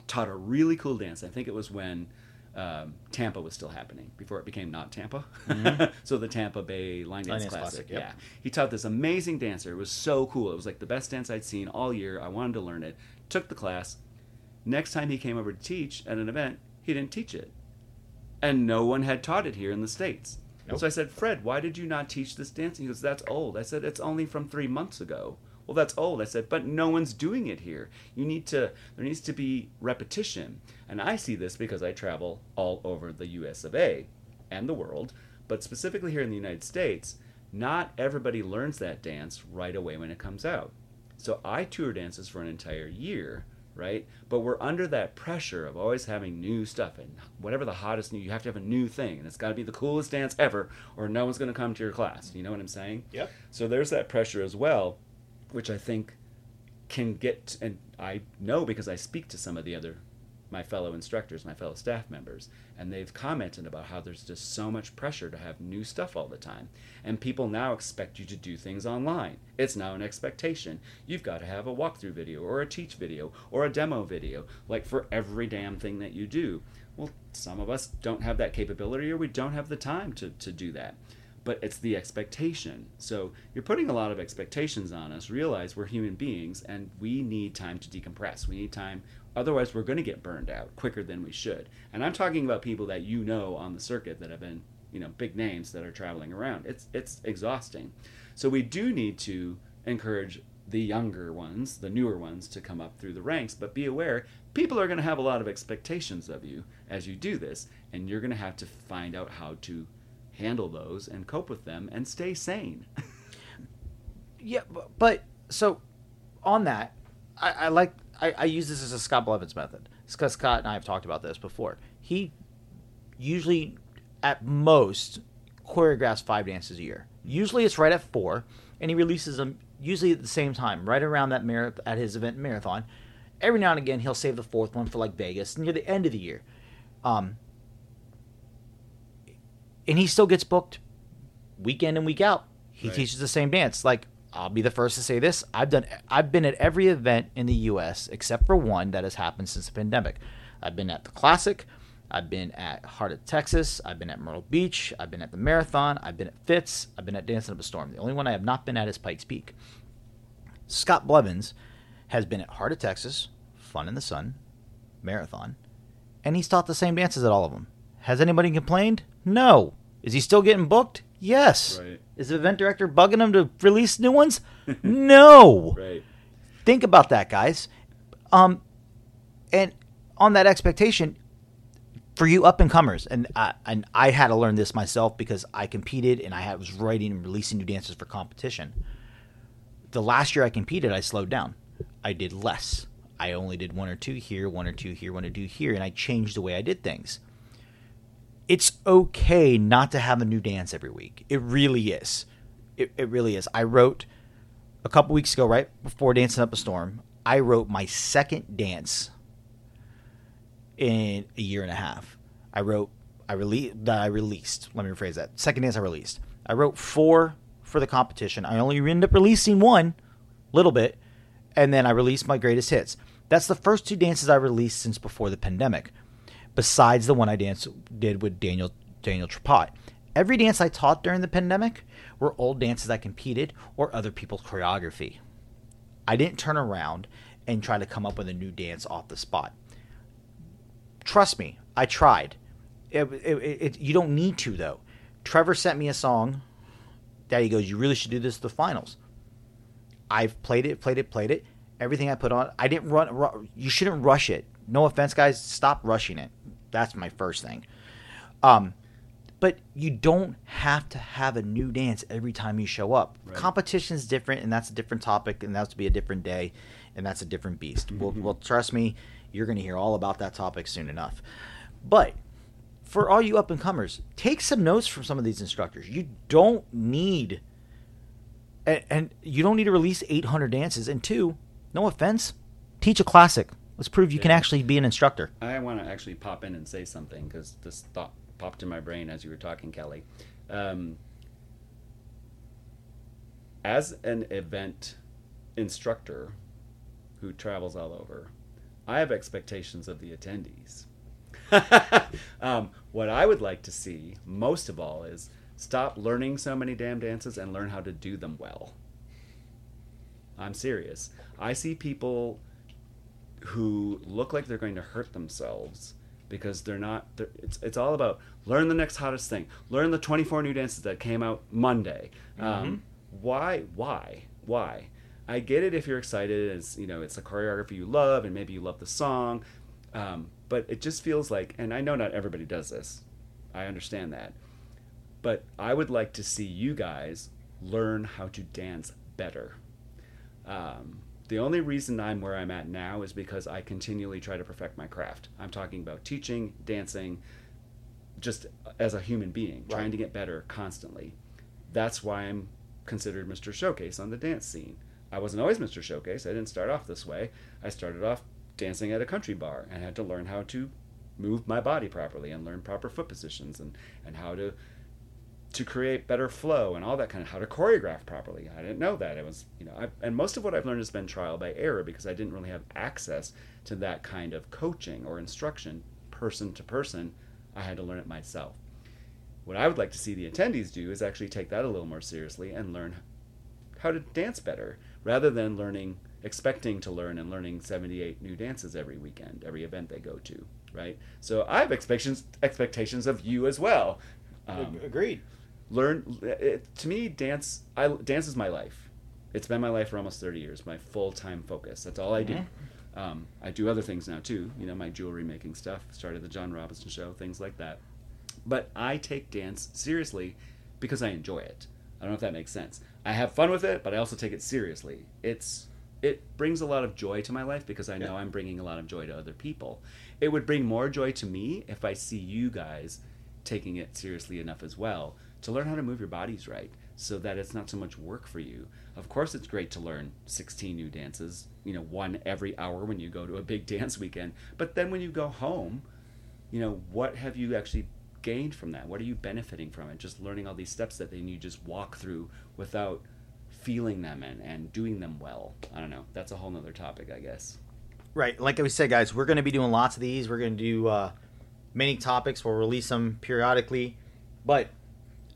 taught a really cool dance. I think it was when um, Tampa was still happening before it became not Tampa. Mm-hmm. so the Tampa Bay Line Dance, Line Classic. Classic yep. Yeah. He taught this amazing dancer. It was so cool. It was like the best dance I'd seen all year. I wanted to learn it. Took the class, Next time he came over to teach at an event, he didn't teach it. And no one had taught it here in the States. Nope. So I said, Fred, why did you not teach this dance? He goes, That's old. I said, It's only from three months ago. Well, that's old. I said, But no one's doing it here. You need to, there needs to be repetition. And I see this because I travel all over the US of A and the world, but specifically here in the United States, not everybody learns that dance right away when it comes out. So I tour dances for an entire year right? But we're under that pressure of always having new stuff and whatever the hottest new, you have to have a new thing, and it's got to be the coolest dance ever, or no one's going to come to your class. You know what I'm saying? Yep. So there's that pressure as well, which I think can get, and I know because I speak to some of the other my fellow instructors, my fellow staff members, and they've commented about how there's just so much pressure to have new stuff all the time. And people now expect you to do things online. It's now an expectation. You've got to have a walkthrough video or a teach video or a demo video, like for every damn thing that you do. Well, some of us don't have that capability or we don't have the time to, to do that but it's the expectation. So you're putting a lot of expectations on us. Realize we're human beings and we need time to decompress. We need time, otherwise, we're going to get burned out quicker than we should. And I'm talking about people that you know on the circuit that have been, you know, big names that are traveling around. It's it's exhausting. So we do need to encourage the younger ones, the newer ones, to come up through the ranks. But be aware, people are going to have a lot of expectations of you as you do this, and you're going to have to find out how to handle those and cope with them and stay sane. yeah, but so on that, I, I like I, I, use this as a Scott Blevins method. Because Scott and I have talked about this before. He usually, at most, choreographs five dances a year. Usually it's right at four, and he releases them usually at the same time, right around that marath- at his event marathon. Every now and again, he'll save the fourth one for like Vegas near the end of the year. Um, and he still gets booked week in and week out. He right. teaches the same dance. Like I'll be the first to say this: I've done, I've been at every event in the U.S. except for one that has happened since the pandemic. I've been at the Classic. I've been at Heart of Texas. I've been at Myrtle Beach. I've been at the Marathon. I've been at Fitz. I've been at Dancing Up a Storm. The only one I have not been at is Pikes Peak. Scott Blevins has been at Heart of Texas, Fun in the Sun, Marathon, and he's taught the same dances at all of them. Has anybody complained? No. Is he still getting booked? Yes. Right. Is the event director bugging them to release new ones? no. Right. Think about that, guys. Um, and on that expectation, for you up and comers, and I, and I had to learn this myself because I competed and I was writing and releasing new dances for competition. The last year I competed, I slowed down. I did less. I only did one or two here, one or two here, one or two here, and I changed the way I did things it's okay not to have a new dance every week. It really is. It, it really is. I wrote a couple weeks ago, right before Dancing Up a Storm, I wrote my second dance in a year and a half. I wrote, I released, that I released. Let me rephrase that. Second dance I released. I wrote four for the competition. I only ended up releasing one, little bit, and then I released my greatest hits. That's the first two dances I released since before the pandemic besides the one I dance did with Daniel Daniel Trepat. Every dance I taught during the pandemic were old dances I competed or other people's choreography. I didn't turn around and try to come up with a new dance off the spot. Trust me, I tried. It, it, it, you don't need to though. Trevor sent me a song. Daddy goes, "You really should do this to the finals." I've played it, played it, played it. Everything I put on, I didn't run. run you shouldn't rush it. No offense, guys. Stop rushing it. That's my first thing. Um, but you don't have to have a new dance every time you show up. Right. Competition is different, and that's a different topic, and that's to be a different day, and that's a different beast. well, well, trust me, You're going to hear all about that topic soon enough. But for all you up and comers, take some notes from some of these instructors. You don't need, and, and you don't need to release 800 dances. And two, no offense, teach a classic. Let's prove you can actually be an instructor. I want to actually pop in and say something because this thought popped in my brain as you were talking, Kelly. Um, as an event instructor who travels all over, I have expectations of the attendees. um, what I would like to see most of all is stop learning so many damn dances and learn how to do them well. I'm serious. I see people who look like they're going to hurt themselves because they're not they're, it's, it's all about learn the next hottest thing. Learn the 24 new dances that came out monday. Um, why why why? I get it if you're excited as you know it's a choreography you love and maybe you love the song um, but it just feels like and i know not everybody does this. I understand that. But i would like to see you guys learn how to dance better. Um, the only reason I'm where I'm at now is because I continually try to perfect my craft. I'm talking about teaching, dancing, just as a human being, trying to get better constantly. That's why I'm considered Mr. Showcase on the dance scene. I wasn't always Mr. Showcase. I didn't start off this way. I started off dancing at a country bar and had to learn how to move my body properly and learn proper foot positions and, and how to to create better flow and all that kind of how to choreograph properly. I didn't know that. It was, you know, I, and most of what I've learned has been trial by error because I didn't really have access to that kind of coaching or instruction person to person. I had to learn it myself. What I would like to see the attendees do is actually take that a little more seriously and learn how to dance better rather than learning expecting to learn and learning 78 new dances every weekend, every event they go to, right? So I have expectations expectations of you as well. Um, Agreed. Learn it, to me dance i dance is my life. It's been my life for almost 30 years my full-time focus. That's all i do. Mm-hmm. Um, i do other things now too. You know my jewelry making stuff started the john robinson show things like that. But i take dance seriously because i enjoy it. I don't know if that makes sense. I have fun with it but i also take it seriously. It's it brings a lot of joy to my life because i know Yeah. i'm bringing a lot of joy to other people. It would bring more joy to me if i see you guys taking it seriously enough as well to learn how to move your bodies right so that it's not so much work for you. Of course, it's great to learn 16 new dances, you know, one every hour when you go to a big dance weekend. But then when you go home, you know, what have you actually gained from that? What are you benefiting from it? Just learning all these steps that then you just walk through without feeling them and, and doing them well. I don't know. That's a whole nother topic, I guess. Right. Like we said, guys, we're going to be doing lots of these. We're going to do uh, many topics. We'll release them periodically. But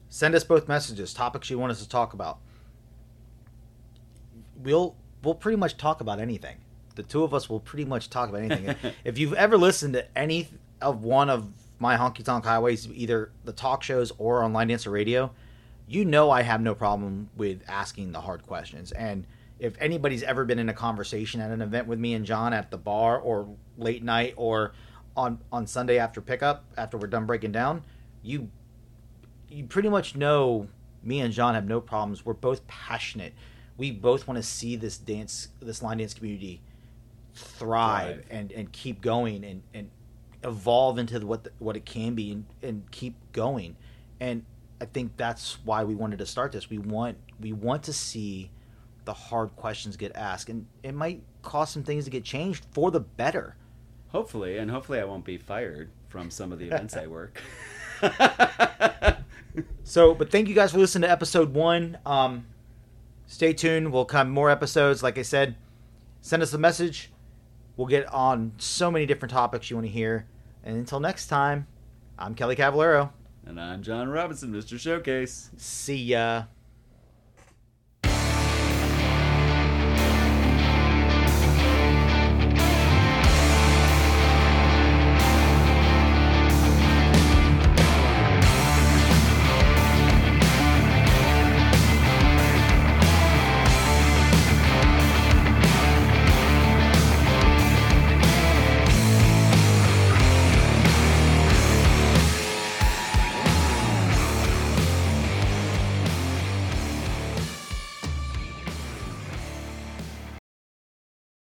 send us both messages, topics you want us to talk about. We'll we'll pretty much talk about anything. The two of us will pretty much talk about anything. if you've ever listened to any of one of my honky tonk highways, either the talk shows or on Line Dancer Radio, you know I have no problem with asking the hard questions. And if anybody's ever been in a conversation at an event with me and John at the bar or late night or on on Sunday after pickup after we're done breaking down, you you pretty much know me and John have no problems. We're both passionate. We both want to see this dance this line dance community thrive, Thrive. and and keep going and and evolve into what the, what it can be and, and keep going. And I think that's why we wanted to start this. We want we want to see the hard questions get asked, and it might cause some things to get changed for the better. Hopefully, and hopefully I won't be fired from some of the events I work. So, but thank you guys for listening to episode one. Um, stay tuned. We'll come more episodes. Like I said, send us a message. We'll get on so many different topics you want to hear. And until next time, I'm Kelly Cavallero. and I'm John Robinson, Mr. Showcase. See ya.